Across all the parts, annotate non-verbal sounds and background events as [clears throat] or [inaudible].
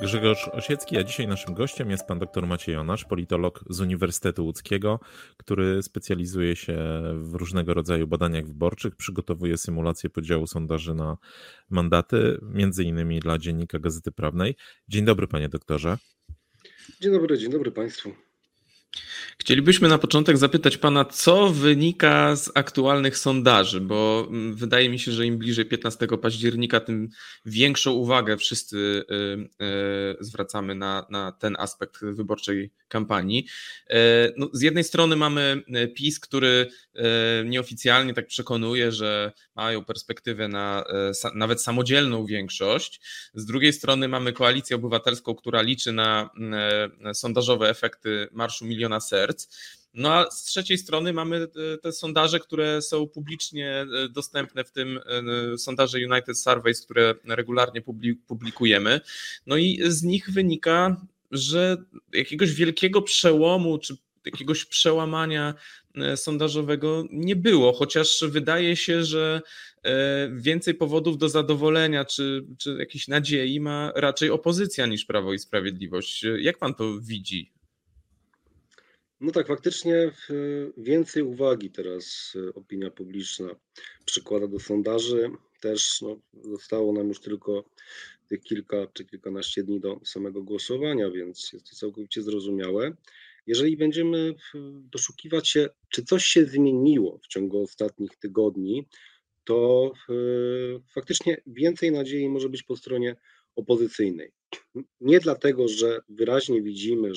Grzegorz Osiecki, a dzisiaj naszym gościem jest pan dr Maciej Jonasz, politolog z Uniwersytetu Łódzkiego, który specjalizuje się w różnego rodzaju badaniach wyborczych, przygotowuje symulację podziału sondaży na mandaty, między innymi dla Dziennika Gazety Prawnej. Dzień dobry panie doktorze. Dzień dobry, dzień dobry Państwu. Chcielibyśmy na początek zapytać Pana, co wynika z aktualnych sondaży, bo mm, wydaje mi się, że im bliżej 15 października, tym większą uwagę wszyscy y, y, zwracamy na, na ten aspekt wyborczej kampanii. E, no, z jednej strony mamy e, PiS, który nieoficjalnie tak przekonuje, że mają perspektywę na nawet samodzielną większość. Z drugiej strony mamy koalicję obywatelską, która liczy na sondażowe efekty Marszu Miliona Serc. No a z trzeciej strony mamy te sondaże, które są publicznie dostępne, w tym sondaże United Surveys, które regularnie publikujemy. No i z nich wynika że jakiegoś wielkiego przełomu czy jakiegoś przełamania e, sondażowego nie było, chociaż wydaje się, że e, więcej powodów do zadowolenia czy, czy jakiejś nadziei ma raczej opozycja niż Prawo i Sprawiedliwość. Jak pan to widzi? No tak, faktycznie więcej uwagi teraz e, opinia publiczna przykłada do sondaży. Też no, zostało nam już tylko tych kilka czy kilkanaście dni do samego głosowania, więc jest to całkowicie zrozumiałe. Jeżeli będziemy doszukiwać się, czy coś się zmieniło w ciągu ostatnich tygodni, to faktycznie więcej nadziei może być po stronie opozycyjnej. Nie dlatego, że wyraźnie widzimy,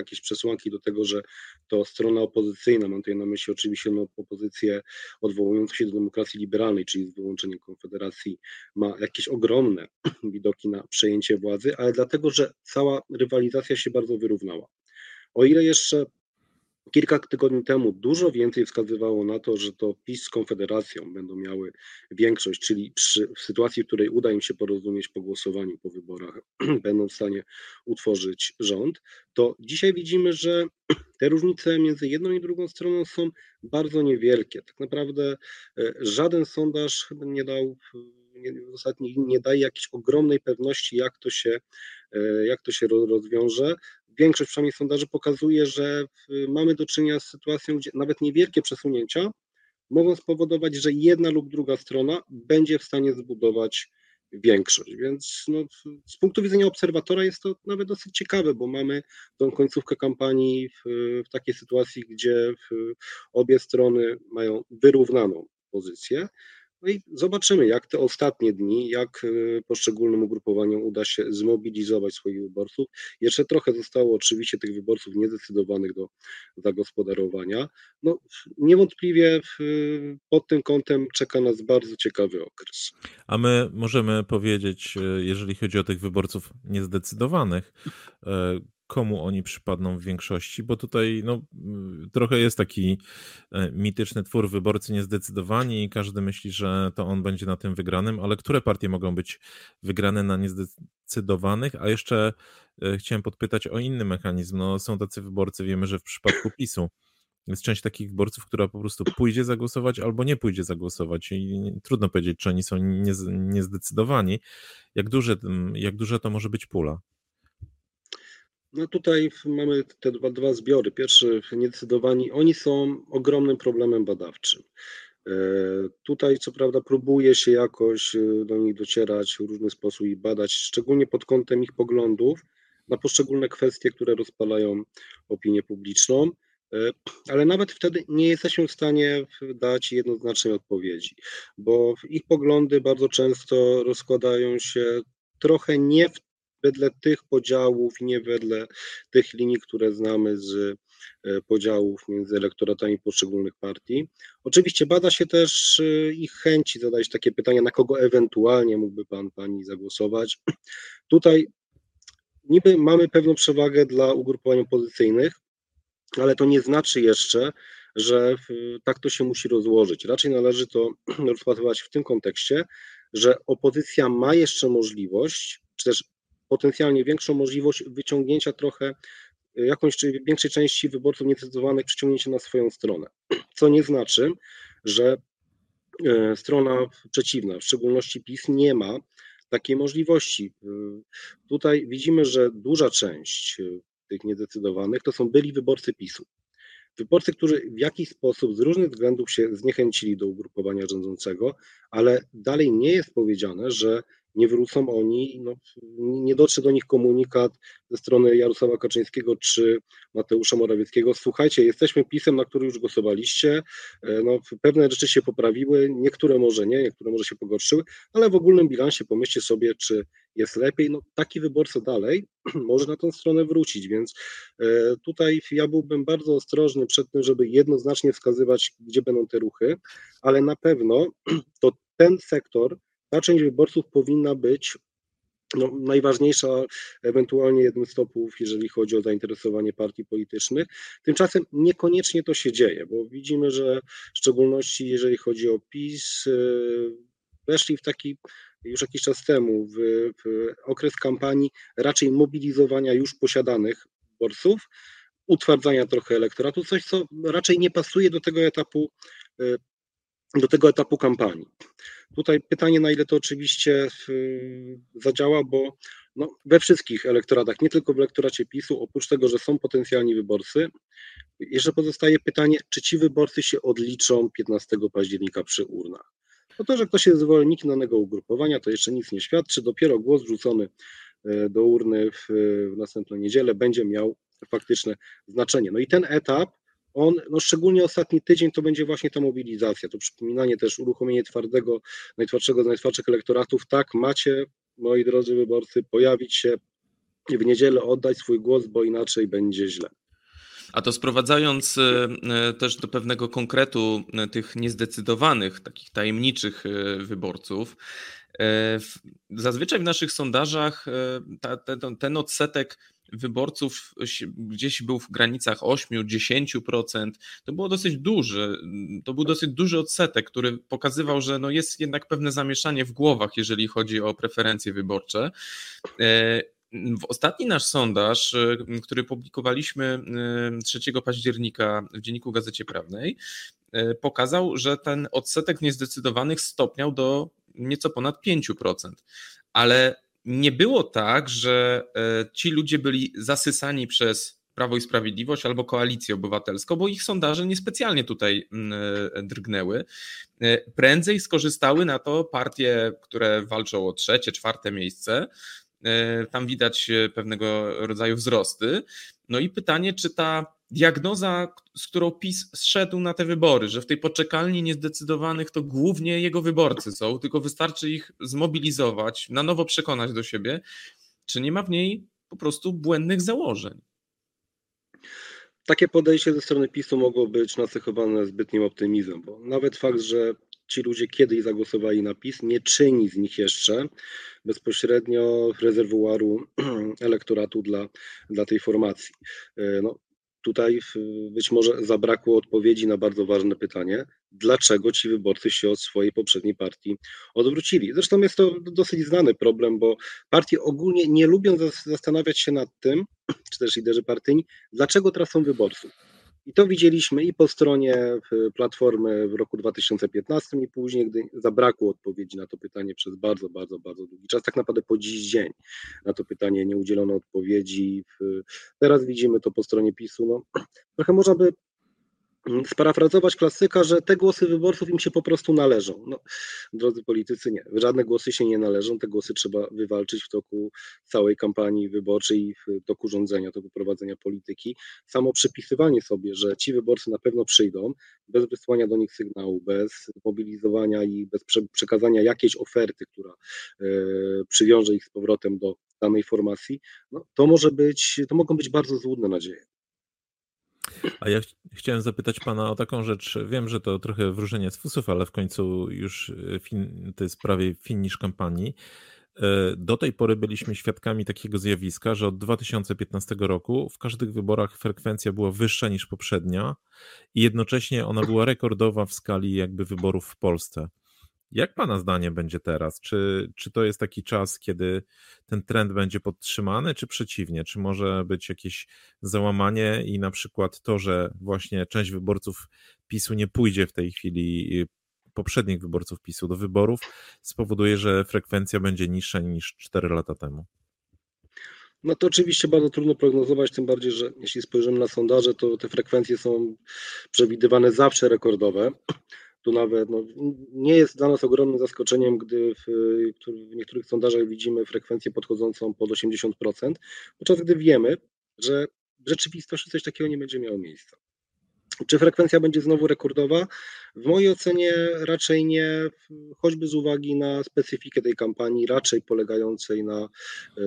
jakieś przesłanki do tego, że to strona opozycyjna, mam tutaj na myśli oczywiście no, opozycję odwołującą się do demokracji liberalnej, czyli z wyłączeniem Konfederacji, ma jakieś ogromne [clears throat] widoki na przejęcie władzy, ale dlatego, że cała rywalizacja się bardzo wyrównała. O ile jeszcze Kilka tygodni temu dużo więcej wskazywało na to, że to PiS z Konfederacją będą miały większość, czyli przy, w sytuacji, w której uda im się porozumieć po głosowaniu, po wyborach, [clears throat] będą w stanie utworzyć rząd, to dzisiaj widzimy, że [clears throat] te różnice między jedną i drugą stroną są bardzo niewielkie. Tak naprawdę e, żaden sondaż nie dał w ostatnich nie daje jakiejś ogromnej pewności, jak to się, e, jak to się rozwiąże większość przynajmniej sondaży pokazuje, że mamy do czynienia z sytuacją, gdzie nawet niewielkie przesunięcia mogą spowodować, że jedna lub druga strona będzie w stanie zbudować większość. Więc no, z punktu widzenia obserwatora jest to nawet dosyć ciekawe, bo mamy tą końcówkę kampanii w, w takiej sytuacji, gdzie obie strony mają wyrównaną pozycję. No i zobaczymy, jak te ostatnie dni, jak y, poszczególnym ugrupowaniom uda się zmobilizować swoich wyborców. Jeszcze trochę zostało oczywiście tych wyborców niezdecydowanych do zagospodarowania. No, niewątpliwie pod tym kątem czeka nas bardzo ciekawy okres. A my możemy powiedzieć, y, jeżeli chodzi o tych wyborców niezdecydowanych, komu oni przypadną w większości, bo tutaj no, trochę jest taki e, mityczny twór wyborcy niezdecydowani i każdy myśli, że to on będzie na tym wygranym, ale które partie mogą być wygrane na niezdecydowanych? A jeszcze e, chciałem podpytać o inny mechanizm. No, są tacy wyborcy, wiemy, że w przypadku PiSu jest część takich wyborców, która po prostu pójdzie zagłosować albo nie pójdzie zagłosować i trudno powiedzieć, czy oni są niezdecydowani. Jak duże, jak duże to może być pula? No tutaj mamy te dwa, dwa zbiory. Pierwszy, niedecydowani, oni są ogromnym problemem badawczym. E, tutaj, co prawda, próbuje się jakoś e, do nich docierać w różny sposób i badać, szczególnie pod kątem ich poglądów na poszczególne kwestie, które rozpalają opinię publiczną, e, ale nawet wtedy nie jesteśmy w stanie dać jednoznacznej odpowiedzi, bo ich poglądy bardzo często rozkładają się trochę nie w wedle tych podziałów, nie wedle tych linii, które znamy z e, podziałów między elektoratami poszczególnych partii. Oczywiście bada się też e, ich chęci zadać takie pytania, na kogo ewentualnie mógłby pan, pani zagłosować. [clears throat] Tutaj niby mamy pewną przewagę dla ugrupowań opozycyjnych, ale to nie znaczy jeszcze, że tak to się musi rozłożyć. Raczej należy to [clears throat] rozpatrywać w tym kontekście, że opozycja ma jeszcze możliwość, czy też potencjalnie większą możliwość wyciągnięcia trochę jakąś czy większej części wyborców niezdecydowanych przyciągnięcia na swoją stronę. [clears throat] Co nie znaczy, że e, strona przeciwna, w szczególności PiS, nie ma takiej możliwości. E, tutaj widzimy, że duża część e, tych niezdecydowanych to są byli wyborcy PiSu. Wyborcy, którzy w jakiś sposób z różnych względów się zniechęcili do ugrupowania rządzącego, ale dalej nie jest powiedziane, że nie wrócą oni, no, nie dotrze do nich komunikat ze strony Jarosława Kaczyńskiego czy Mateusza Morawieckiego. Słuchajcie, jesteśmy pisem, na który już głosowaliście, e, no, pewne rzeczy się poprawiły, niektóre może nie, niektóre może się pogorszyły, ale w ogólnym bilansie pomyślcie sobie, czy jest lepiej. No, taki wyborca dalej [clears throat] może na tą stronę wrócić, więc e, tutaj ja byłbym bardzo ostrożny przed tym, żeby jednoznacznie wskazywać, gdzie będą te ruchy, ale na pewno [clears throat] to ten sektor, ta część wyborców powinna być no, najważniejsza, ewentualnie jednym z topów, jeżeli chodzi o zainteresowanie partii politycznych. Tymczasem niekoniecznie to się dzieje, bo widzimy, że w szczególności jeżeli chodzi o PiS, y, weszli w taki już jakiś czas temu w, w okres kampanii raczej mobilizowania już posiadanych wyborców, utwardzania trochę elektoratu, coś co raczej nie pasuje do tego etapu y, do tego etapu kampanii. Tutaj pytanie, na ile to oczywiście zadziała, bo no, we wszystkich elektoratach, nie tylko w elektoracie PiSu, oprócz tego, że są potencjalni wyborcy, jeszcze pozostaje pytanie, czy ci wyborcy się odliczą 15 października przy urnach. No to, że ktoś jest zwolennikiem danego ugrupowania, to jeszcze nic nie świadczy. Dopiero głos wrzucony y, do urny w, w następną niedzielę będzie miał faktyczne znaczenie. No i ten etap on, no szczególnie ostatni tydzień, to będzie właśnie ta mobilizacja, to przypominanie też, uruchomienie twardego, najtwardszego z najtwardszych elektoratów. Tak, macie, moi drodzy wyborcy, pojawić się w niedzielę, oddać swój głos, bo inaczej będzie źle. A to sprowadzając e, e, też do pewnego konkretu e, tych niezdecydowanych, takich tajemniczych wyborców, zazwyczaj w naszych sondażach ten, ten odsetek wyborców gdzieś był w granicach 8-10%. To było dosyć duży, to był dosyć duży odsetek, który pokazywał, że no jest jednak pewne zamieszanie w głowach, jeżeli chodzi o preferencje wyborcze. E, w ostatni nasz sondaż, e, który publikowaliśmy 3 e, października w Dzienniku Gazecie Prawnej, pokazał, że ten odsetek niezdecydowanych stopniał do nieco ponad 5%. Ale nie było tak, że e, ci ludzie byli zasysani przez Prawo i Sprawiedliwość albo Koalicję Obywatelską, bo ich sondaże niespecjalnie tutaj e, drgnęły. E, prędzej skorzystały na to partie, które walczą o trzecie, czwarte miejsce. Tam widać pewnego rodzaju wzrosty. No i pytanie, czy ta diagnoza, z którą PiS zszedł na te wybory, że w tej poczekalni niezdecydowanych to głównie jego wyborcy są, tylko wystarczy ich zmobilizować, na nowo przekonać do siebie, czy nie ma w niej po prostu błędnych założeń? Takie podejście ze strony PiSu mogło być nacechowane zbytnim optymizmem, bo nawet fakt, że ci ludzie kiedyś zagłosowali na PiS, nie czyni z nich jeszcze bezpośrednio rezerwuaru [clears throat] elektoratu dla, dla tej formacji. E, no, tutaj być może zabrakło odpowiedzi na bardzo ważne pytanie, dlaczego ci wyborcy się od swojej poprzedniej partii odwrócili. Zresztą jest to dosyć znany problem, bo partie ogólnie nie lubią zastanawiać się nad tym, czy też liderzy partyjni, dlaczego tracą wyborców. I to widzieliśmy i po stronie Platformy w roku 2015 i później, gdy zabrakło odpowiedzi na to pytanie przez bardzo, bardzo, bardzo długi czas, tak naprawdę po dziś dzień na to pytanie nie udzielono odpowiedzi. Teraz widzimy to po stronie PiSu. No, [clears throat] trochę można by sparafrazować klasyka, że te głosy wyborców im się po prostu należą. No, drodzy politycy, nie. Żadne głosy się nie należą. Te głosy trzeba wywalczyć w toku całej kampanii wyborczej w toku rządzenia, toku prowadzenia polityki. Samo przypisywanie sobie, że ci wyborcy na pewno przyjdą, bez wysłania do nich sygnału, bez mobilizowania i bez przekazania jakiejś oferty, która e, przywiąże ich z powrotem do danej formacji, no, to może być, to mogą być bardzo złudne nadzieje. A ja ch chciałem zapytać pana o taką rzecz. Wiem, że to trochę wróżenie z fusów, ale w końcu już e, to jest prawie finisz kampanii. Do tej pory byliśmy świadkami takiego zjawiska, że od 2015 roku w każdych wyborach frekwencja była wyższa niż poprzednia i jednocześnie ona była rekordowa w skali jakby wyborów w Polsce. Jak Pana zdanie będzie teraz? Czy, czy to jest taki czas, kiedy ten trend będzie podtrzymany, czy przeciwnie? Czy może być jakieś załamanie i na przykład to, że właśnie część wyborców PiSu nie pójdzie w tej chwili, y, poprzednich wyborców PiSu do wyborów, spowoduje, że frekwencja będzie niższa niż 4 lata temu? No to oczywiście bardzo trudno prognozować, tym bardziej, że jeśli spojrzymy na sondaże, to te frekwencje są przewidywane zawsze rekordowe tu nawet no, nie jest dla nas ogromnym zaskoczeniem, gdy w, w niektórych sondażach widzimy frekwencję podchodzącą pod 80%, podczas gdy wiemy, że w rzeczywistości coś takiego nie będzie miało miejsca. Czy frekwencja będzie znowu rekordowa? W mojej ocenie raczej nie, choćby z uwagi na specyfikę tej kampanii, raczej polegającej na,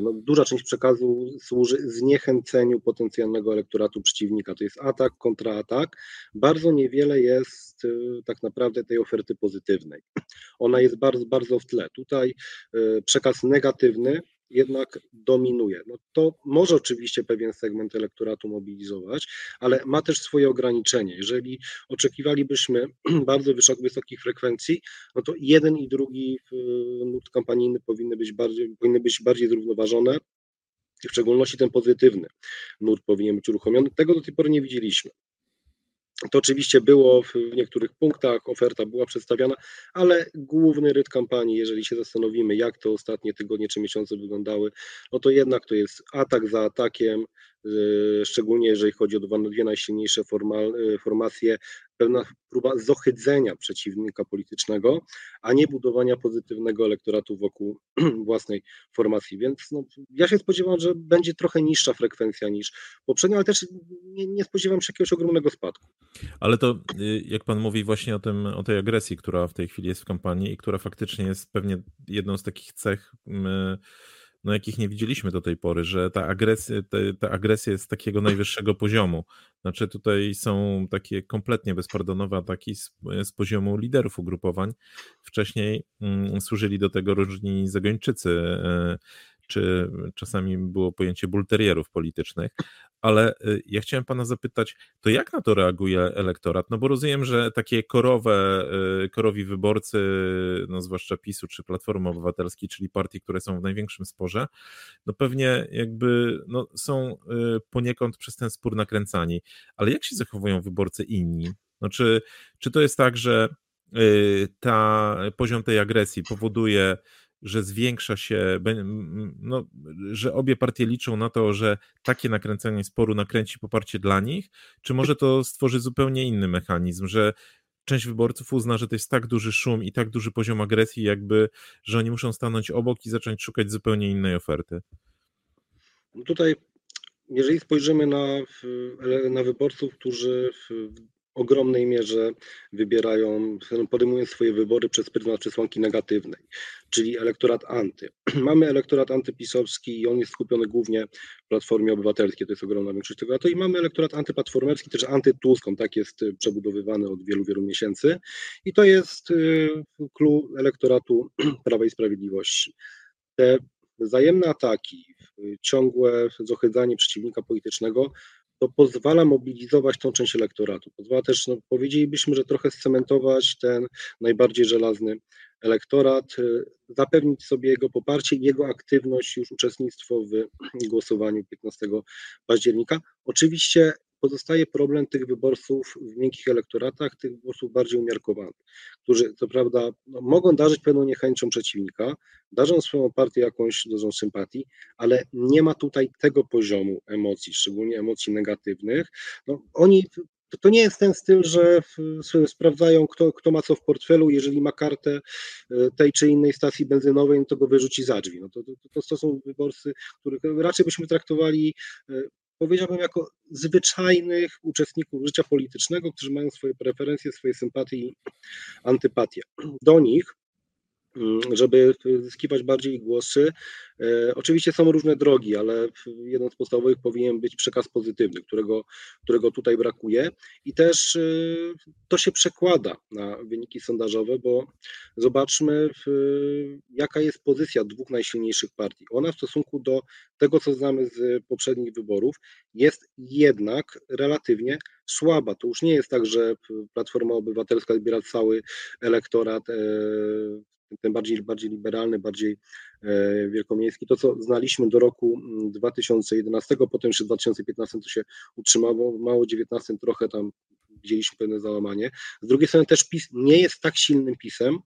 no, duża część przekazu służy zniechęceniu potencjalnego elektoratu przeciwnika. To jest atak, kontraatak. Bardzo niewiele jest y, tak naprawdę tej oferty pozytywnej. Ona jest bardzo, bardzo w tle. Tutaj y, przekaz negatywny jednak dominuje. No to może oczywiście pewien segment elektoratu mobilizować, ale ma też swoje ograniczenie. Jeżeli oczekiwalibyśmy [clears throat] bardzo wysokich frekwencji, no to jeden i drugi nurt kampanijny powinny być bardziej, powinny być bardziej zrównoważone. W szczególności ten pozytywny nurt powinien być uruchomiony. Tego do tej pory nie widzieliśmy. To oczywiście było w niektórych punktach, oferta była przedstawiana, ale główny rytm kampanii, jeżeli się zastanowimy, jak to ostatnie tygodnie czy miesiące wyglądały, no to jednak to jest atak za atakiem, Y, szczególnie jeżeli chodzi o dwie najsilniejsze y, formacje, pewna próba zohydzenia przeciwnika politycznego, a nie budowania pozytywnego elektoratu wokół [clears throat] własnej formacji. Więc no, ja się spodziewam, że będzie trochę niższa frekwencja niż poprzednio, ale też nie, nie spodziewam się jakiegoś ogromnego spadku. Ale to, y, jak pan mówi właśnie o, tym, o tej agresji, która w tej chwili jest w kampanii i która faktycznie jest pewnie jedną z takich cech no, jakich nie widzieliśmy do tej pory, że ta agresja, ta agresja jest takiego najwyższego poziomu. Znaczy tutaj są takie kompletnie bezpardonowe ataki z, z poziomu liderów ugrupowań. Wcześniej mm, służyli do tego różni zagończycy, e, czy czasami było pojęcie bulterierów politycznych, ale y, ja chciałem pana zapytać, to jak na to reaguje elektorat? No bo rozumiem, że takie korowe, y, korowi wyborcy, no zwłaszcza PiSu czy Platformy Obywatelskiej, czyli partii, które są w największym sporze, no pewnie jakby no, są y, poniekąd przez ten spór nakręcani. Ale jak się zachowują wyborcy inni? No czy, czy to jest tak, że ta poziom tej agresji powoduje że zwiększa się, no, że obie partie liczą na to, że takie nakręcenie sporu nakręci poparcie dla nich, czy może to stworzy zupełnie inny mechanizm, że część wyborców uzna, że to jest tak duży szum i tak duży poziom agresji, jakby, że oni muszą stanąć obok i zacząć szukać zupełnie innej oferty? No tutaj, jeżeli spojrzymy na, na wyborców, którzy ogromnej mierze wybierają, podejmują swoje wybory przez pryzmat przesłanki negatywnej, czyli elektorat anty. [clears throat] Mamy elektorat antypisowski i on jest skupiony głównie w Platformie Obywatelskiej, to jest ogromna większość tego, to i mamy elektorat antyplatformerski, też antytusk, on tak jest y, przebudowywany od wielu, wielu miesięcy i to jest klucz y, elektoratu [clears throat] Prawa i Sprawiedliwości. Te wzajemne ataki, ciągłe zohydzanie przeciwnika politycznego to pozwala mobilizować tą część elektoratu. Pozwala też, no, powiedzielibyśmy, że trochę scementować ten najbardziej żelazny elektorat, y, zapewnić sobie jego poparcie i jego aktywność, już uczestnictwo w głosowaniu 15 października. Oczywiście pozostaje problem tych wyborców w miękkich elektoratach, tych wyborców bardziej umiarkowanych, którzy co prawda no, mogą darzyć pewną niechęcią przeciwnika, darzą swoją partię jakąś dozą sympatii, ale nie ma tutaj tego poziomu emocji, szczególnie emocji negatywnych. No, oni to, to nie jest ten styl, że sprawdzają, kto, kto ma co w portfelu. Jeżeli ma kartę e, tej czy innej stacji benzynowej, no to go wyrzuci za drzwi. No to, to, to są wyborcy, których raczej byśmy traktowali e, powiedziałbym, jako zwyczajnych uczestników życia politycznego, którzy mają swoje preferencje, swoje sympatie i antypatie. Do nich żeby zyskiwać bardziej głosy. E, oczywiście są różne drogi, ale jeden z podstawowych powinien być przekaz pozytywny, którego, którego tutaj brakuje. I też e, to się przekłada na wyniki sondażowe, bo zobaczmy, jaka jest pozycja dwóch najsilniejszych partii. Ona w stosunku do tego, co znamy z poprzednich wyborów, jest jednak relatywnie słaba. To już nie jest tak, że Platforma Obywatelska zbiera cały elektorat e, ten bardziej, bardziej liberalny, bardziej e, wielkomiejski. To, co znaliśmy do roku 2011, mm, potem jeszcze w 2015 to się utrzymało, mało 19 trochę tam widzieliśmy pewne załamanie. Z drugiej strony też PiS nie jest tak silnym PiSem,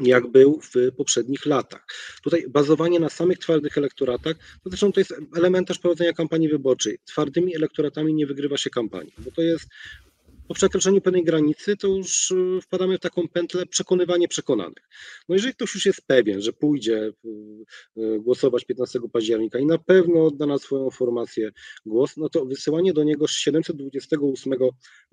jak był w poprzednich latach. Tutaj bazowanie na samych twardych elektoratach, to zresztą to jest elementarz prowadzenia kampanii wyborczej. Twardymi elektoratami nie wygrywa się kampanii, bo to jest po przekroczeniu pewnej granicy to już y, wpadamy w taką pętlę przekonywania przekonanych. No jeżeli ktoś już jest pewien, że pójdzie y, y, głosować 15 października i na pewno odda na swoją formację głos, no to wysyłanie do niego 728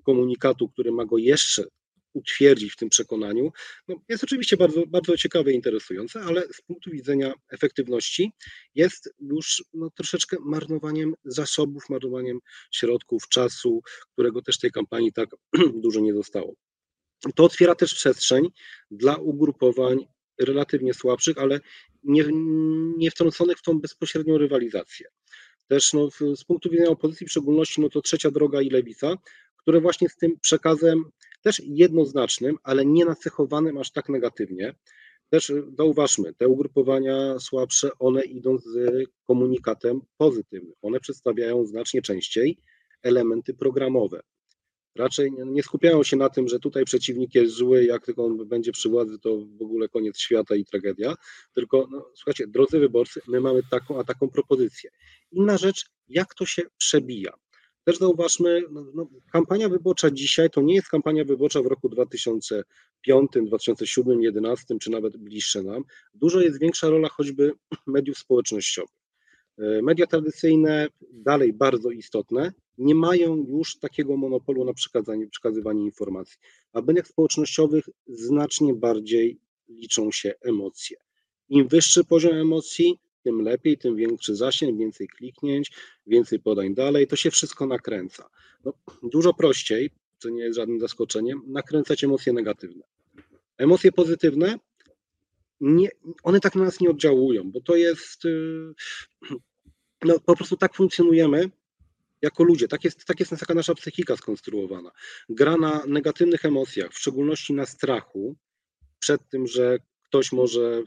komunikatu, który ma go jeszcze utwierdzić w tym przekonaniu, no jest oczywiście bardzo, bardzo ciekawe i interesujące, ale z punktu widzenia efektywności jest już no, troszeczkę marnowaniem zasobów, marnowaniem środków, czasu, którego też tej kampanii tak [clears throat] dużo nie zostało. To otwiera też przestrzeń dla ugrupowań relatywnie słabszych, ale nie, nie wtrąconych w tą bezpośrednią rywalizację. Też no, z punktu widzenia opozycji, w szczególności, no to trzecia droga i lewica, które właśnie z tym przekazem też jednoznacznym, ale nie nacechowanym aż tak negatywnie. Też zauważmy, te ugrupowania słabsze, one idą z komunikatem pozytywnym. One przedstawiają znacznie częściej elementy programowe. Raczej nie skupiają się na tym, że tutaj przeciwnik jest zły, jak tylko on będzie przy władzy, to w ogóle koniec świata i tragedia. Tylko, no, słuchajcie, drodzy wyborcy, my mamy taką, a taką propozycję. Inna rzecz, jak to się przebija. Też zauważmy, no, no, kampania wyborcza dzisiaj to nie jest kampania wyborcza w roku 2005, 2007, 2011 czy nawet bliższe nam. Dużo jest większa rola choćby [clears throat] mediów społecznościowych. E, media tradycyjne, dalej bardzo istotne, nie mają już takiego monopolu na przekazanie, przekazywanie informacji, a w mediach społecznościowych znacznie bardziej liczą się emocje. Im wyższy poziom emocji, tym lepiej, tym większy zasięg, więcej kliknięć, więcej podań dalej, to się wszystko nakręca. No, dużo prościej, co nie jest żadnym zaskoczeniem, nakręcać emocje negatywne. Emocje pozytywne, nie, one tak na nas nie oddziałują, bo to jest, y, no po prostu tak funkcjonujemy jako ludzie, tak jest, tak jest taka nasza psychika skonstruowana. Gra na negatywnych emocjach, w szczególności na strachu, przed tym, że ktoś może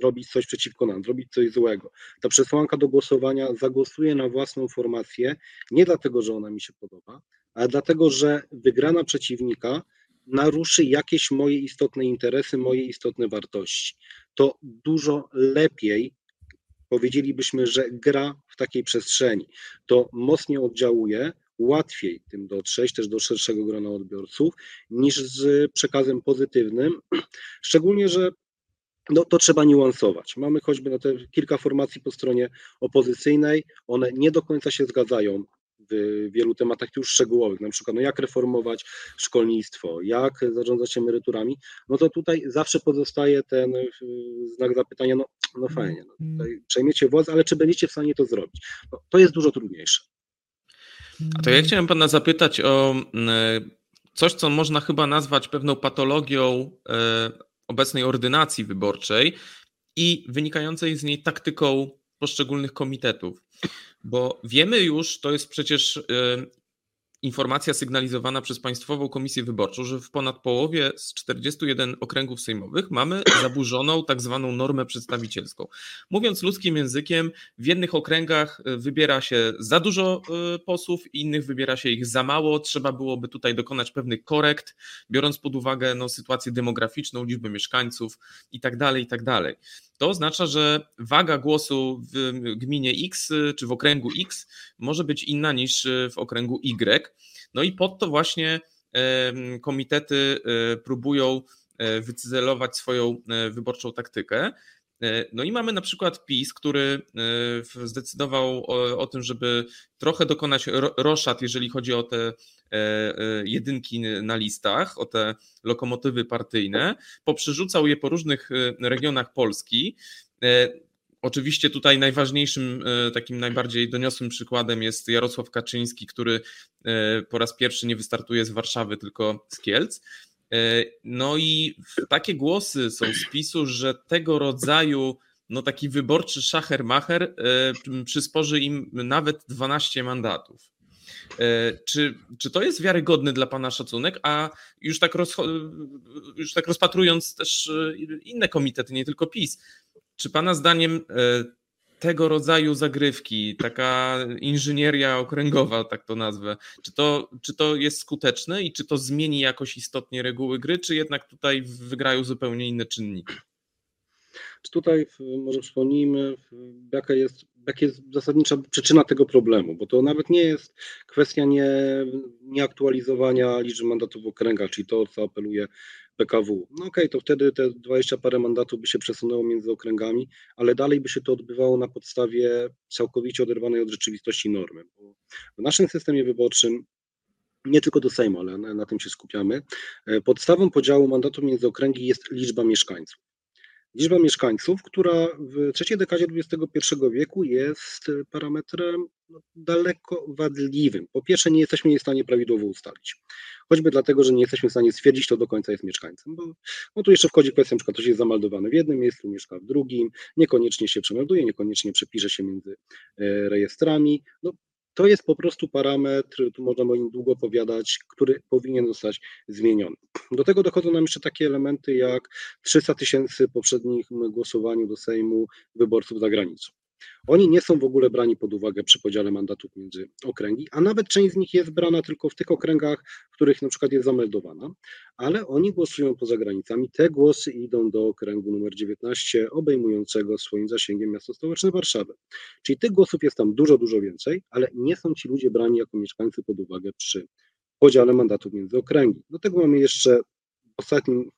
zrobić coś przeciwko nam, zrobić coś złego. Ta przesłanka do głosowania zagłosuje na własną formację nie dlatego, że ona mi się podoba, ale dlatego, że wygrana przeciwnika naruszy jakieś moje istotne interesy, moje istotne wartości. To dużo lepiej powiedzielibyśmy, że gra w takiej przestrzeni. To mocniej oddziałuje, łatwiej tym dotrzeć, też do szerszego grona odbiorców, niż z przekazem pozytywnym. [clears throat] Szczególnie, że no, to trzeba niuansować. Mamy choćby na te kilka formacji po stronie opozycyjnej, one nie do końca się zgadzają w wielu tematach już szczegółowych, na przykład no jak reformować szkolnictwo, jak zarządzać emeryturami, no to tutaj zawsze pozostaje ten y, znak zapytania, no, no fajnie, no, tutaj przejmiecie władzę, ale czy będziecie w stanie to zrobić? No, to jest dużo trudniejsze. A to ja chciałem pana zapytać o mm, coś, co można chyba nazwać pewną patologią e, obecnej ordynacji wyborczej i wynikającej z niej taktyką poszczególnych komitetów. Bo wiemy już, to jest przecież e, informacja sygnalizowana przez Państwową Komisję Wyborczą, że w ponad połowie z 41 okręgów sejmowych mamy [clears throat] zaburzoną tak zwaną normę przedstawicielską. Mówiąc ludzkim językiem, w jednych okręgach e, wybiera się za dużo e, posłów, innych wybiera się ich za mało. Trzeba byłoby tutaj dokonać pewnych korekt, biorąc pod uwagę no, sytuację demograficzną, liczbę mieszkańców itd. Tak itd. To oznacza, że waga głosu w gminie X czy w okręgu X może być inna niż w okręgu Y. No i pod to właśnie komitety e, próbują e, wycyzelować swoją e, wyborczą taktykę. No i mamy na przykład PiS, który zdecydował o, o tym, żeby trochę dokonać roszad, jeżeli chodzi o te jedynki na listach, o te lokomotywy partyjne, poprzerzucał je po różnych regionach Polski. Oczywiście tutaj najważniejszym, e, takim najbardziej doniosłym przykładem jest Jarosław Kaczyński, który e, po raz pierwszy nie wystartuje z Warszawy, tylko z Kielc. E, no i takie głosy są z PiSu, że tego rodzaju no taki wyborczy szacher-macher przysporzy im nawet 12 mandatów. Czy, czy to jest wiarygodny dla Pana szacunek? A już tak, już tak rozpatrując też inne komitety, nie tylko PiS, czy Pana zdaniem e, tego rodzaju zagrywki, taka inżynieria okręgowa, tak to nazwę, czy to, czy to jest skuteczne i czy to zmieni jakoś istotnie reguły gry, czy jednak tutaj wygrają zupełnie inne czynniki? Czy tutaj może przypomnijmy, jaka jest, jaka jest zasadnicza przyczyna tego problemu, bo to nawet nie jest kwestia nie, nieaktualizowania liczby mandatów w okręgach, czyli to, co apeluje PKW. No okej, okay, to wtedy te 20 parę mandatów by się przesunęło między okręgami, ale dalej by się to odbywało na podstawie całkowicie oderwanej od rzeczywistości normy. Bo w naszym systemie wyborczym nie tylko do Sejmu, ale na, na tym się skupiamy. E, podstawą podziału mandatów między okręgi jest liczba mieszkańców. Liczba mieszkańców, która w trzeciej dekadzie XXI wieku jest parametrem no, daleko wadliwym. Po pierwsze, nie jesteśmy jej w stanie prawidłowo ustalić. Choćby dlatego, że nie jesteśmy w stanie stwierdzić, kto do końca jest mieszkańcem. Bo tu jeszcze wchodzi kwestia, np. ktoś jest zameldowany w jednym miejscu, mieszka w drugim, niekoniecznie się przemelduje, niekoniecznie przepisze się między e, rejestrami. No, to jest po prostu parametr, tu można o nim długo opowiadać, który powinien zostać zmieniony. Do tego dochodzą nam jeszcze takie elementy jak 300 tysięcy poprzednich głosowaniu do Sejmu wyborców za granicą. Oni nie są w ogóle brani pod uwagę przy podziale mandatów między okręgi, a nawet część z nich jest brana tylko w tych okręgach, w których na przykład jest zameldowana, ale oni głosują poza granicami. Te głosy idą do okręgu numer 19, obejmującego swoim zasięgiem miasto stołeczne Warszawę. Czyli tych głosów jest tam dużo, dużo więcej, ale nie są ci ludzie brani jako mieszkańcy pod uwagę przy podziale mandatów między okręgi. Do tego mamy jeszcze ostatnim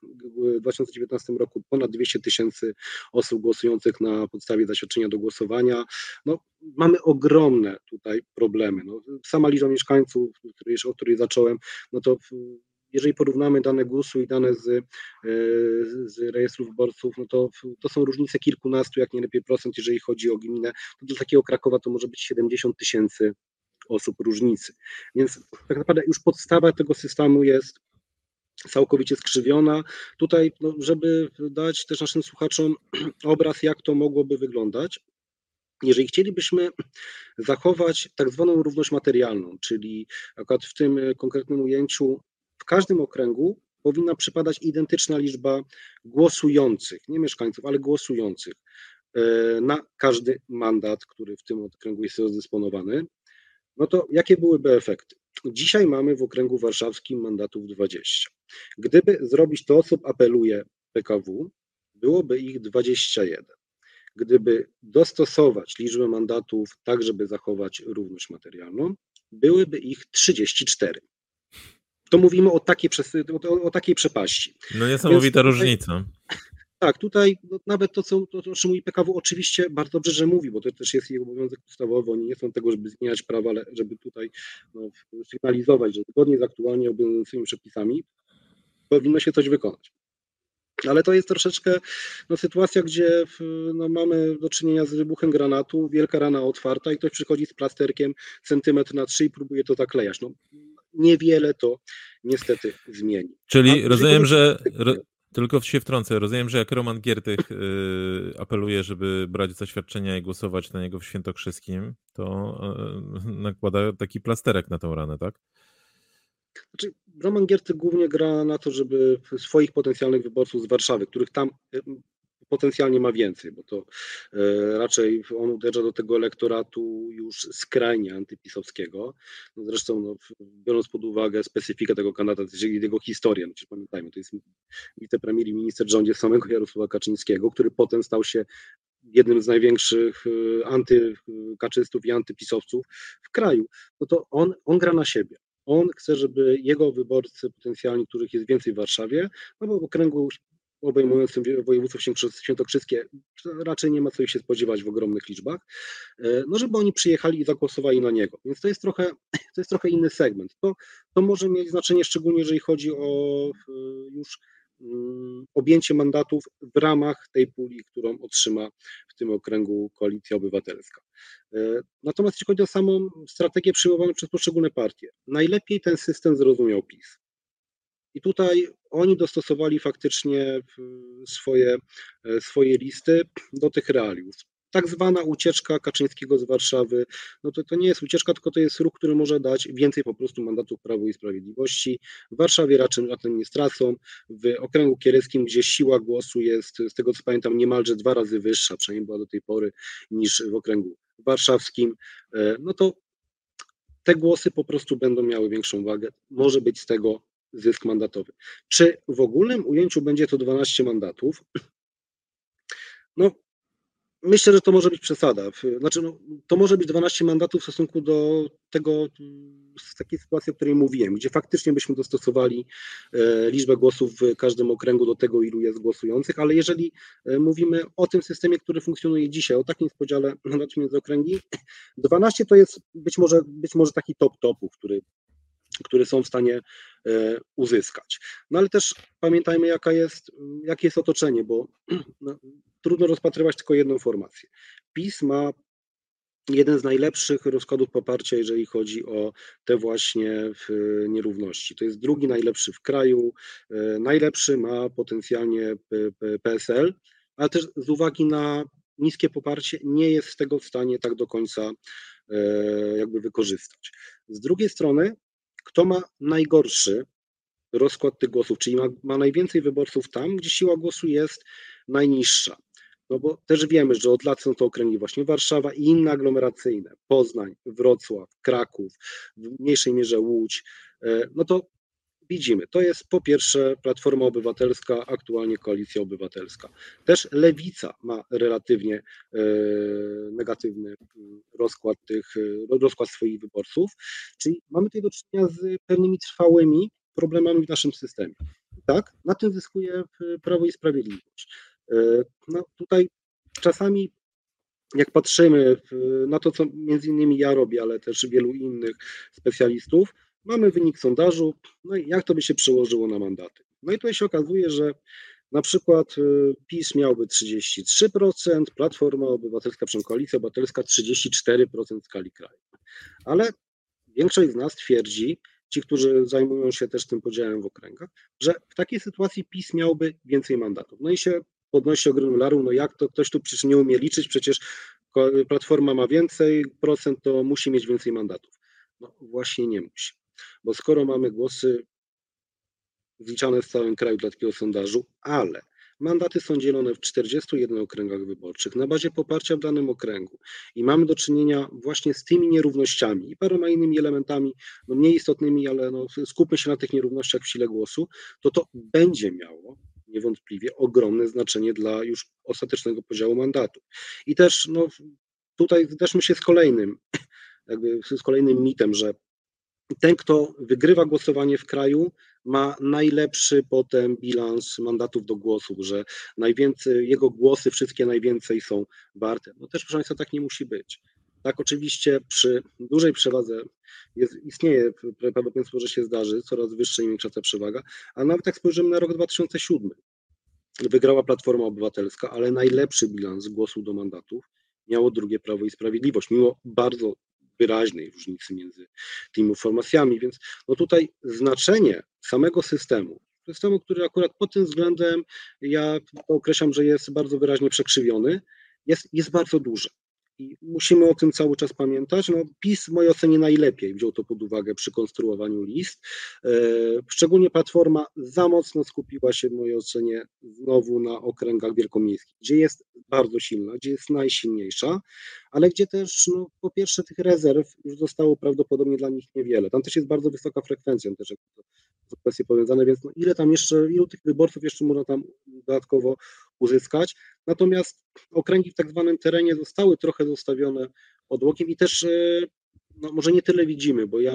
2019 roku ponad 200 tysięcy osób głosujących na podstawie zaświadczenia do głosowania. No, mamy ogromne tutaj problemy. No, sama liczba mieszkańców, o której zacząłem, no to jeżeli porównamy dane GUS-u i dane z, e, z rejestru wyborców, no to, to są różnice kilkunastu, jak nie lepiej procent, jeżeli chodzi o gminę, to dla takiego Krakowa to może być 70 tysięcy osób różnicy. Więc tak naprawdę już podstawa tego systemu jest całkowicie skrzywiona. Tutaj, no, żeby dać też naszym słuchaczom [clears throat] obraz, jak to mogłoby wyglądać, jeżeli chcielibyśmy zachować tak zwaną równość materialną, czyli akurat w tym konkretnym ujęciu w każdym okręgu powinna przypadać identyczna liczba głosujących, nie mieszkańców, ale głosujących e, na każdy mandat, który w tym okręgu jest rozdysponowany, no to jakie byłyby efekty? Dzisiaj mamy w okręgu warszawskim mandatów 20. Gdyby zrobić to, co apeluje PKW, byłoby ich 21. Gdyby dostosować liczbę mandatów tak, żeby zachować równość materialną, byłyby ich 34. To mówimy o takiej, o, o takiej przepaści. No niesamowita tutaj, różnica. Tak, tutaj no, nawet to, co, to, o czym mówi PKW, oczywiście bardzo dobrze, że mówi, bo to też jest jej obowiązek ustawowy. Oni nie są tego, żeby zmieniać prawa, ale żeby tutaj no, sygnalizować, że zgodnie z aktualnie obowiązującymi przepisami powinno się coś wykonać. Ale to jest troszeczkę no, sytuacja, gdzie no, mamy do czynienia z wybuchem granatu, wielka rana otwarta i ktoś przychodzi z plasterkiem centymetr na trzy i próbuje to zaklejać. No, niewiele to niestety zmieni. Czyli rozumiem, że. Tylko się wtrącę. Rozumiem, że jak Roman Giertych yy, apeluje, żeby brać zaświadczenia i głosować na niego w Świętokrzyskim, to yy, nakłada taki plasterek na tą ranę, tak? Znaczy, Roman Giertych głównie gra na to, żeby swoich potencjalnych wyborców z Warszawy, których tam potencjalnie ma więcej, bo to e, raczej on uderza do tego elektoratu już skrajnie antypisowskiego. No zresztą no, biorąc pod uwagę specyfikę tego kandydata, czyli jego historię, no, przecież pamiętajmy, to jest wicepremier i minister rządzie samego Jarosława Kaczyńskiego, który potem stał się jednym z największych e, antykaczystów i antypisowców w kraju, no to on, on gra na siebie. On chce, żeby jego wyborcy potencjalni, których jest więcej w Warszawie, no bo w okręgu obejmującym województwo świętokrzyskie raczej nie ma co się spodziewać w ogromnych liczbach, e, no żeby oni przyjechali i zagłosowali na niego. Więc to jest trochę, [clears throat] to jest trochę inny segment. To, to może mieć znaczenie szczególnie, jeżeli chodzi o już mm, objęcie mandatów w ramach tej puli, którą otrzyma w tym okręgu Koalicja Obywatelska. E, natomiast jeśli chodzi o samą strategię przyjmowaną przez poszczególne partie, najlepiej ten system zrozumiał PiS. I tutaj oni dostosowali faktycznie swoje, e, swoje listy do tych realiów. Tak zwana ucieczka Kaczyńskiego z Warszawy, no to, to nie jest ucieczka, tylko to jest ruch, który może dać więcej po prostu mandatów Prawu i Sprawiedliwości. W Warszawie raczej na tym nie stracą. W okręgu kieleckim, gdzie siła głosu jest, z tego co pamiętam, niemalże dwa razy wyższa, przynajmniej była do tej pory, niż w okręgu warszawskim, e, no to te głosy po prostu będą miały większą wagę. Może być z tego zysk mandatowy. Czy w ogólnym ujęciu będzie to 12 mandatów? No, myślę, że to może być przesada. Znaczy, no, to może być 12 mandatów w stosunku do tego, z takiej sytuacji, o której mówiłem, gdzie faktycznie byśmy dostosowali e, liczbę głosów w każdym okręgu do tego, ilu jest głosujących, ale jeżeli e, mówimy o tym systemie, który funkcjonuje dzisiaj, o takim podziale mandatów między okręgi, 12 to jest być może, być może taki top topów, który które są w stanie e, uzyskać. No ale też pamiętajmy, jaka jest, jakie jest otoczenie, bo [clears throat] no, trudno rozpatrywać tylko jedną formację. PiS ma jeden z najlepszych rozkładów poparcia, jeżeli chodzi o te właśnie nierówności. To jest drugi najlepszy w kraju, e, najlepszy ma potencjalnie PSL, ale też z uwagi na niskie poparcie nie jest tego w stanie tak do końca e, jakby wykorzystać. Z drugiej strony kto ma najgorszy rozkład tych głosów, czyli ma, ma najwięcej wyborców tam, gdzie siła głosu jest najniższa. No bo też wiemy, że od lat są to okręgi właśnie Warszawa i inne aglomeracyjne, Poznań, Wrocław, Kraków, w mniejszej mierze Łódź. E, no to widzimy, to jest po pierwsze Platforma Obywatelska, aktualnie Koalicja Obywatelska. Też Lewica ma relatywnie e, negatywny mm, rozkład, tych, e, rozkład swoich wyborców, czyli mamy tutaj do czynienia z pewnymi trwałymi problemami w naszym systemie. Tak, na tym zyskuje Prawo i Sprawiedliwość. E, no tutaj czasami jak patrzymy na to, co między innymi ja robię, ale też wielu innych specjalistów, Mamy wynik sondażu, no i jak to by się przełożyło na mandaty? No i tutaj się okazuje, że na przykład y, PiS miałby 33%, Platforma Obywatelska, czy Koalicja Obywatelska 34% w skali kraju. Ale większość z nas twierdzi, ci, którzy zajmują się też tym podziałem w okręgach, że w takiej sytuacji PiS miałby więcej mandatów. No i się podnosi ogromny larum, no jak to ktoś tu przecież nie umie liczyć, przecież Platforma ma więcej procent, to musi mieć więcej mandatów. No właśnie nie musi. Bo skoro mamy głosy wliczane w całym kraju dla takiego sondażu, ale mandaty są dzielone w 41 okręgach wyborczych na bazie poparcia w danym okręgu i mamy do czynienia właśnie z tymi nierównościami i paroma innymi elementami, no mniej istotnymi, ale no, skupmy się na tych nierównościach w sile głosu, to to będzie miało niewątpliwie ogromne znaczenie dla już ostatecznego podziału mandatu. I też no, tutaj zderzmy się z kolejnym, jakby z kolejnym mitem, że ten, kto wygrywa głosowanie w kraju, ma najlepszy potem bilans mandatów do głosu, że najwięcej, jego głosy wszystkie najwięcej są warte. No też, proszę Państwa, tak nie musi być. Tak, oczywiście przy dużej przewadze jest, istnieje prawdopodobieństwo, że się zdarzy, coraz wyższa i większa ta przewaga, a nawet jak spojrzymy na rok 2007, wygrała Platforma Obywatelska, ale najlepszy bilans głosu do mandatów miało drugie Prawo i Sprawiedliwość, mimo bardzo wyraźnej różnicy między tymi formacjami, więc no tutaj znaczenie samego systemu, systemu, który akurat pod tym względem ja określam, że jest bardzo wyraźnie przekrzywiony, jest, jest bardzo duże. I musimy o tym cały czas pamiętać. No, PiS w mojej ocenie najlepiej wziął to pod uwagę przy konstruowaniu list. E, szczególnie Platforma za mocno skupiła się w mojej ocenie znowu na okręgach wielkomiejskich, gdzie jest bardzo silna, gdzie jest najsilniejsza, ale gdzie też no, po pierwsze tych rezerw już zostało prawdopodobnie dla nich niewiele. Tam też jest bardzo wysoka frekwencja, też kwestie powiązane, więc no, ile tam jeszcze, ilu tych wyborców jeszcze można tam dodatkowo uzyskać. Natomiast okręgi w tak zwanym terenie zostały trochę zostawione odłokiem i też e, no może nie tyle widzimy, bo ja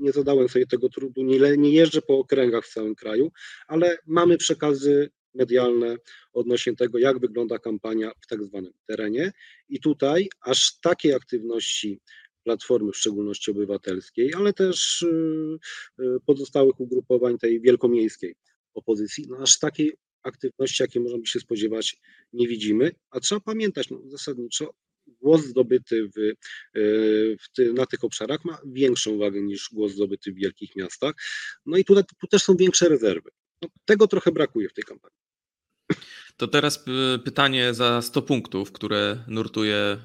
nie zadałem sobie tego trudu, nie, nie jeżdżę po okręgach w całym kraju, ale mamy przekazy medialne odnośnie tego, jak wygląda kampania w tak zwanym terenie. I tutaj aż takiej aktywności Platformy, w szczególności obywatelskiej, ale też y, y, pozostałych ugrupowań tej wielkomiejskiej opozycji, no aż takiej aktywności, jakiej możemy się spodziewać, nie widzimy. A trzeba pamiętać, no, zasadniczo głos zdobyty w, y, w ty, na tych obszarach ma większą wagę niż głos zdobyty w wielkich miastach. No i tutaj tu też są większe rezerwy. No, tego trochę brakuje w tej kampanii. To teraz pytanie za 100 punktów, które nurtuje e,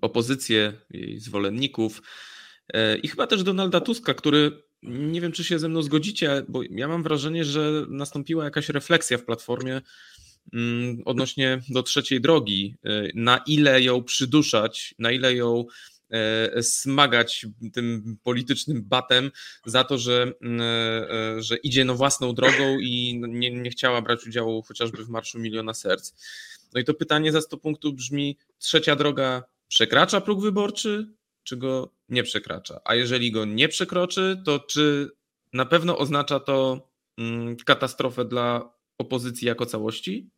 opozycję, jej zwolenników e, i chyba też Donalda Tuska, który nie wiem, czy się ze mną zgodzicie, bo ja mam wrażenie, że nastąpiła jakaś refleksja w platformie mm, odnośnie do trzeciej drogi, e, na ile ją przyduszać, na ile ją E, smagać tym politycznym batem za to, że, mm, e, że idzie no własną drogą i nie, nie chciała brać udziału chociażby w Marszu Miliona Serc. No i to pytanie za 100 punktów brzmi, trzecia droga przekracza próg wyborczy, czy go nie przekracza? A jeżeli go nie przekroczy, to czy na pewno oznacza to mm, katastrofę dla opozycji jako całości?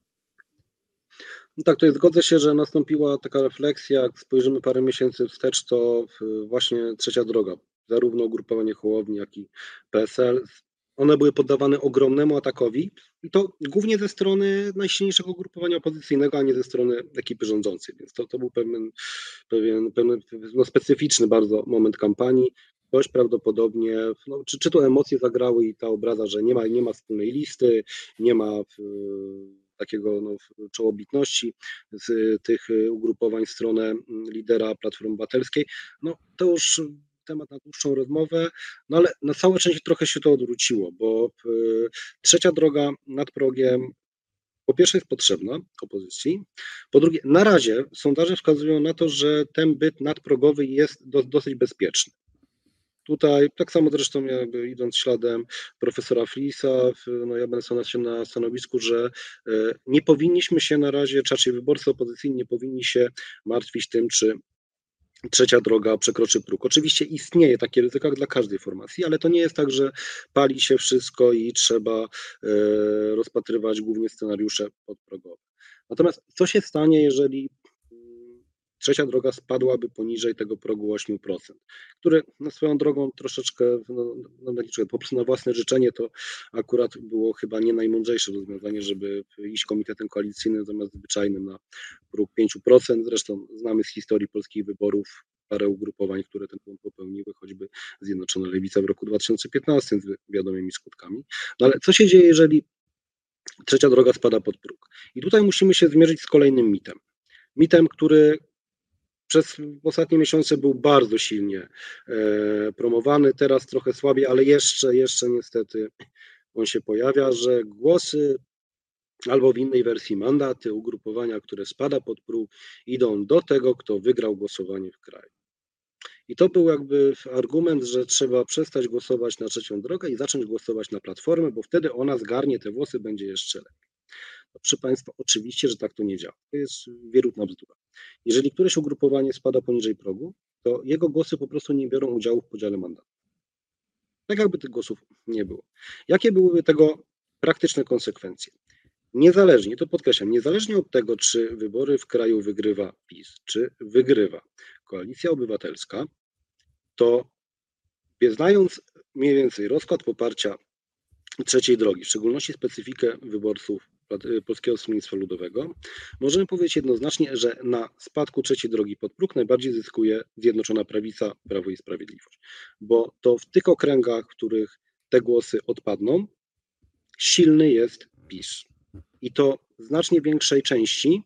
No tak, tutaj zgodzę się, że nastąpiła taka refleksja, jak spojrzymy parę miesięcy wstecz, to właśnie trzecia droga, zarówno ugrupowanie Hołowni, jak i PSL, one były poddawane ogromnemu atakowi i to głównie ze strony najsilniejszego ugrupowania opozycyjnego, a nie ze strony ekipy rządzącej, więc to, to był pewien, pewien, pewien no specyficzny bardzo moment kampanii. Dość prawdopodobnie, no, czy, czy to emocje zagrały i ta obraza, że nie ma, nie ma wspólnej listy, nie ma takiego no, czołobitności z tych ugrupowań w stronę mm, lidera Platformy Obywatelskiej, no to już temat na dłuższą rozmowę, no ale na całe szczęście trochę się to odwróciło, bo trzecia droga nad progiem po pierwsze jest potrzebna opozycji, po drugie na razie sondaże wskazują na to, że ten byt nadprogowy jest do, dosyć bezpieczny. Tutaj tak samo zresztą jakby idąc śladem profesora Flisa, no ja będę się na stanowisku, że e, nie powinniśmy się na razie, czy raczej wyborcy opozycyjni nie powinni się martwić tym, czy trzecia droga przekroczy próg. Oczywiście istnieje takie ryzyko dla każdej formacji, ale to nie jest tak, że pali się wszystko i trzeba e, rozpatrywać głównie scenariusze podprogowe. Natomiast co się stanie, jeżeli trzecia droga spadłaby poniżej tego progu 8%, który na swoją drogą troszeczkę, no, no, no po prostu na własne życzenie to akurat było chyba nie najmądrzejsze rozwiązanie, żeby iść komitetem koalicyjnym zamiast zwyczajnym na próg 5%. Zresztą znamy z historii polskich wyborów parę ugrupowań, które ten błąd popełniły, choćby Zjednoczona Lewica w roku 2015 z wiadomymi skutkami. No ale co się dzieje, jeżeli trzecia droga spada pod próg? I tutaj musimy się zmierzyć z kolejnym mitem. Mitem, który przez ostatnie miesiące był bardzo silnie e, promowany, teraz trochę słabiej, ale jeszcze, jeszcze niestety on się pojawia, że głosy albo w innej wersji mandaty ugrupowania, które spada pod próg, idą do tego, kto wygrał głosowanie w kraju. I to był jakby argument, że trzeba przestać głosować na trzecią drogę i zacząć głosować na platformę, bo wtedy ona zgarnie te włosy, będzie jeszcze lepiej. Proszę Państwa, oczywiście, że tak to nie działa. To jest wierutna bzdura. Jeżeli któreś ugrupowanie spada poniżej progu, to jego głosy po prostu nie biorą udziału w podziale mandatu. Tak jakby tych głosów nie było. Jakie byłyby tego praktyczne konsekwencje? Niezależnie, to podkreślam, niezależnie od tego, czy wybory w kraju wygrywa PiS, czy wygrywa Koalicja Obywatelska, to znając mniej więcej rozkład poparcia trzeciej drogi, w szczególności specyfikę wyborców Polskiego Stronnictwa Ludowego, możemy powiedzieć jednoznacznie, że na spadku trzeciej drogi pod próg najbardziej zyskuje Zjednoczona Prawica, Prawo i Sprawiedliwość, bo to w tych okręgach, w których te głosy odpadną, silny jest PiS. I to znacznie większej części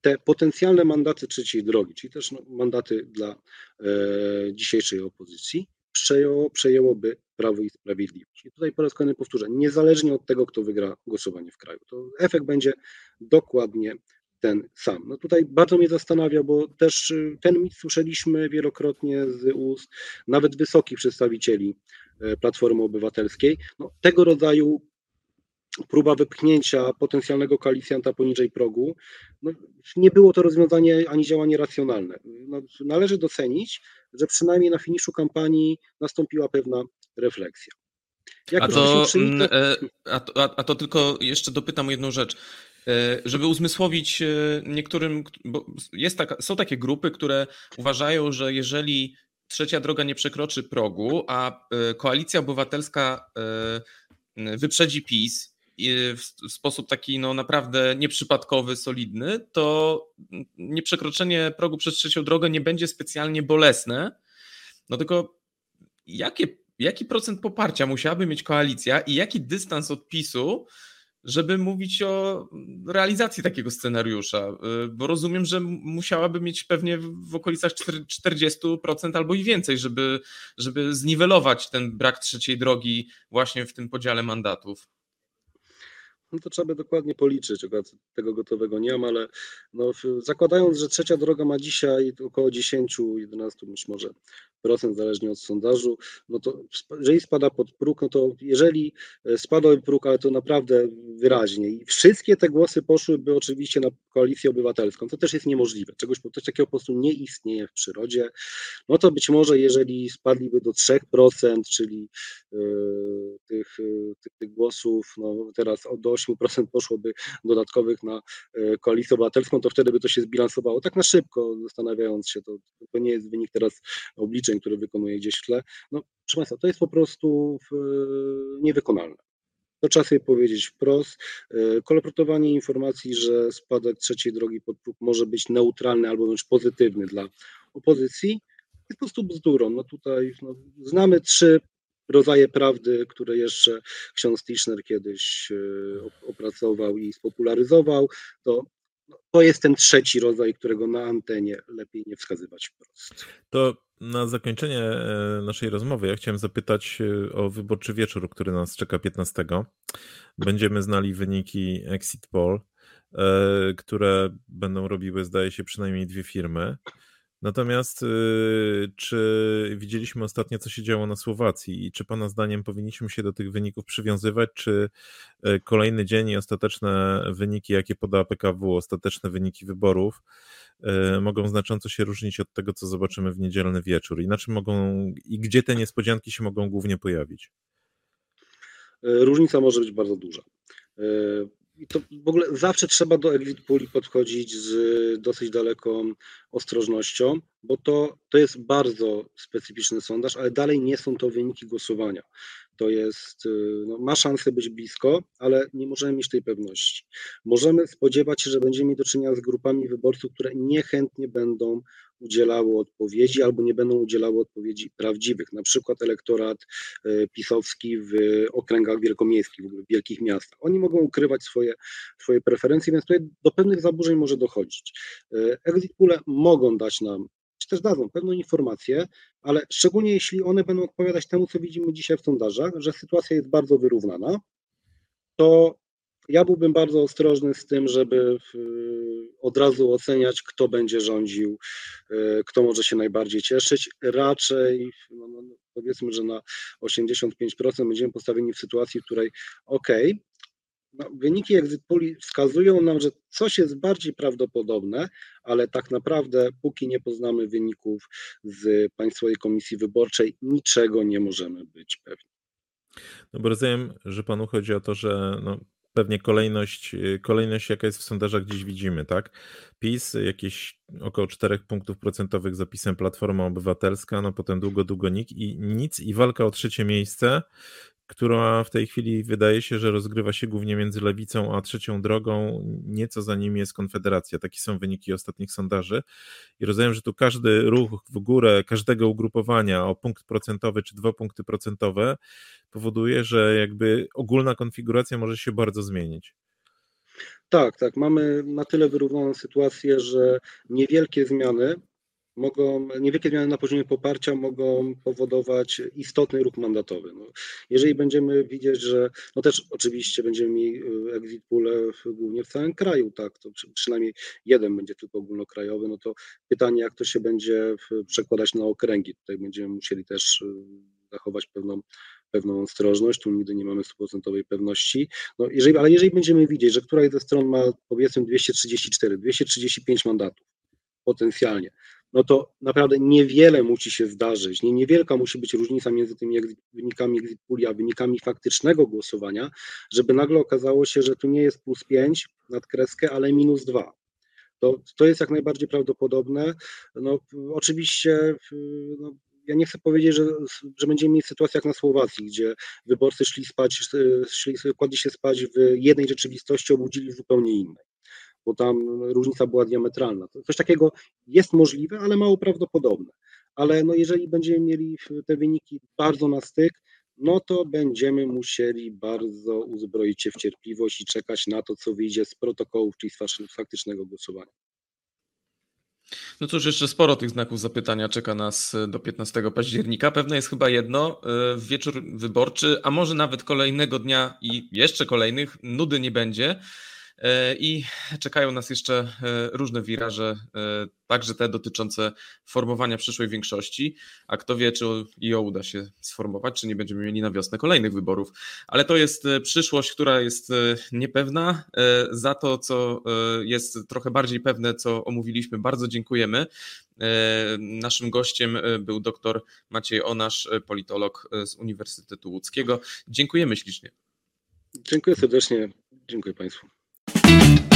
te potencjalne mandaty trzeciej drogi, czyli też no, mandaty dla e, dzisiejszej opozycji, przejęło, przejęłoby Prawo i Sprawiedliwość. I tutaj po raz kolejny powtórzę, niezależnie od tego, kto wygra głosowanie w kraju, to efekt będzie dokładnie ten sam. No tutaj bardzo mnie zastanawia, bo też y, ten mit słyszeliśmy wielokrotnie z ust nawet wysokich przedstawicieli e, Platformy Obywatelskiej. No, tego rodzaju próba wypchnięcia potencjalnego koalicjanta poniżej progu, no, nie było to rozwiązanie ani działanie racjonalne. No, należy docenić, że przynajmniej na finiszu kampanii nastąpiła pewna refleksja. Jak a, to. Mm, a, to, a to tylko jeszcze dopytam o jedną rzecz. E, żeby uzmysłowić e, niektórym, bo jest taka, są takie grupy, które uważają, że jeżeli trzecia droga nie przekroczy progu, a e, koalicja obywatelska wyprzedzi PiS w sposób taki no, naprawdę nieprzypadkowy, solidny, to nieprzekroczenie progu przez trzecią drogę nie będzie specjalnie bolesne. No tylko jakie, jaki procent poparcia musiałaby mieć koalicja i jaki dystans od PiSu, żeby mówić o realizacji takiego scenariusza, y, bo rozumiem, że musiałaby mieć pewnie w okolicach 40% albo i więcej, żeby, żeby zniwelować ten brak trzeciej drogi właśnie w tym podziale mandatów. No to trzeba by dokładnie policzyć, tego gotowego nie mam, ale no, zakładając, że trzecia droga ma dzisiaj około 10-11 być może zależnie od sondażu, no to jeżeli spada pod próg, no to jeżeli e, spadłby próg, ale to naprawdę wyraźnie. I wszystkie te głosy poszłyby oczywiście na koalicję obywatelską, to też jest niemożliwe, czegoś coś takiego po prostu nie istnieje w przyrodzie, no to być może jeżeli spadliby do 3%, czyli yy, tych, tych, tych, głosów, no teraz do 8% poszłoby dodatkowych na koalicję obywatelską, to wtedy by to się zbilansowało. Tak na szybko, zastanawiając się, to, to nie jest wynik teraz obliczeń ćwiczeń, które wykonuje gdzieś w tle. No, proszę Państwa, to jest po prostu niewykonalne. To trzeba sobie powiedzieć wprost. E, kolportowanie informacji, że spadek trzeciej drogi pod próg może być neutralny albo wręcz pozytywny dla opozycji, jest po prostu bzdurą. No tutaj no, znamy trzy rodzaje prawdy, które jeszcze ksiądz Tischner kiedyś e, opracował i spopularyzował, to to jest ten trzeci rodzaj, którego na antenie lepiej nie wskazywać wprost. To na zakończenie e, naszej rozmowy ja chciałem zapytać e, o wyborczy wieczór, który nas czeka 15. Będziemy znali wyniki Exit Poll, e, które będą robiły, zdaje się, przynajmniej dwie firmy. Natomiast y, czy widzieliśmy ostatnio, co się działo na Słowacji i czy Pana zdaniem powinniśmy się do tych wyników przywiązywać, czy e, kolejny dzień i ostateczne wyniki, jakie poda PKW, ostateczne wyniki wyborów, e, mogą znacząco się różnić od tego, co zobaczymy w niedzielny wieczór? I na czym mogą, i gdzie te niespodzianki się mogą głównie pojawić? E, różnica może być bardzo duża. To w ogóle zawsze trzeba do exit puli podchodzić z dosyć daleką ostrożnością, bo to, to jest bardzo specyficzny sondaż, ale dalej nie są to wyniki głosowania. To jest, y, no, ma szansę być blisko, ale nie możemy mieć tej pewności. Możemy spodziewać się, że będziemy mieć do czynienia z grupami wyborców, które niechętnie będą udzielały odpowiedzi albo nie będą udzielały odpowiedzi prawdziwych. Na przykład elektorat y, pisowski w okręgach wielkomiejskich, w wielkich miastach. Oni mogą ukrywać swoje, swoje preferencje, więc tutaj do pewnych zaburzeń może dochodzić. Y, exit pole mogą dać nam też dadzą pewną informację, ale szczególnie jeśli one będą odpowiadać temu, co widzimy dzisiaj w sondażach, że sytuacja jest bardzo wyrównana, to ja byłbym bardzo ostrożny z tym, żeby od razu oceniać, kto będzie rządził, e, kto może się najbardziej cieszyć. Raczej no, no, no powiedzmy, że na 85% będziemy postawieni w sytuacji, w której ok, no, wyniki exit poli wskazują nam, że coś jest bardziej prawdopodobne, ale tak naprawdę, póki nie poznamy wyników z Państwowej Komisji Wyborczej, niczego nie możemy być pewni. No bo rozumiem, że panu chodzi o to, że no, pewnie kolejność, kolejność, jaka jest w sondażach, gdzieś widzimy, tak? PiS, jakieś około 4 punktów procentowych zapisem Platforma Obywatelska, no potem długo, długo NIK i nic i walka o trzecie miejsce, która w tej chwili wydaje się, że rozgrywa się głównie między lewicą a trzecią drogą. Nieco za nimi jest Konfederacja. Takie są wyniki ostatnich sondaży. I rozumiem, że tu każdy ruch w górę każdego ugrupowania o punkt procentowy czy dwa punkty procentowe powoduje, że jakby ogólna konfiguracja może się bardzo zmienić. Tak, tak. Mamy na tyle wyrównaną sytuację, że niewielkie zmiany mogą, niewielkie zmiany na poziomie poparcia mogą powodować istotny ruch mandatowy. No, jeżeli będziemy widzieć, że, no też oczywiście będziemy mieli y, exit pule głównie w całym kraju, tak, to przynajmniej jeden będzie tylko ogólnokrajowy, no to pytanie, jak to się będzie przekładać na okręgi. Tutaj będziemy musieli też y, zachować pewną pewną ostrożność, tu nigdy nie mamy stuprocentowej pewności. No jeżeli, ale jeżeli będziemy widzieć, że któraś ze stron ma powiedzmy 234, 235 mandatów potencjalnie, no to naprawdę niewiele musi się zdarzyć, nie, niewielka musi być różnica między tymi wynikami exit a wynikami faktycznego głosowania, żeby nagle okazało się, że tu nie jest plus 5 nad kreskę, ale minus 2. To, to jest jak najbardziej prawdopodobne. No, oczywiście no, ja nie chcę powiedzieć, że, że będziemy mieć sytuację jak na Słowacji, gdzie wyborcy szli spać, szli, kładli się spać w jednej rzeczywistości, obudzili w zupełnie innej, bo tam różnica była diametralna. Coś takiego jest możliwe, ale mało prawdopodobne. Ale no jeżeli będziemy mieli te wyniki bardzo na styk, no to będziemy musieli bardzo uzbroić się w cierpliwość i czekać na to, co wyjdzie z protokołów, czyli z faktycznego głosowania. No cóż, jeszcze sporo tych znaków zapytania czeka nas e, do 15 października. Pewne jest chyba jedno, e, wieczór wyborczy, a może nawet kolejnego dnia i jeszcze kolejnych, nudy nie będzie. E, I czekają nas jeszcze e, różne wiraże, e, także te dotyczące formowania przyszłej większości. A kto wie, czy ją uda się sformować, czy nie będziemy mieli na wiosnę kolejnych wyborów. Ale to jest przyszłość, która jest niepewna. Za to, co jest trochę bardziej pewne, co omówiliśmy, bardzo dziękujemy. Naszym gościem był dr Maciej Onasz, politolog z Uniwersytetu Łódzkiego. Dziękujemy ślicznie. Dziękuję serdecznie. Dziękuję Państwu. Thank you.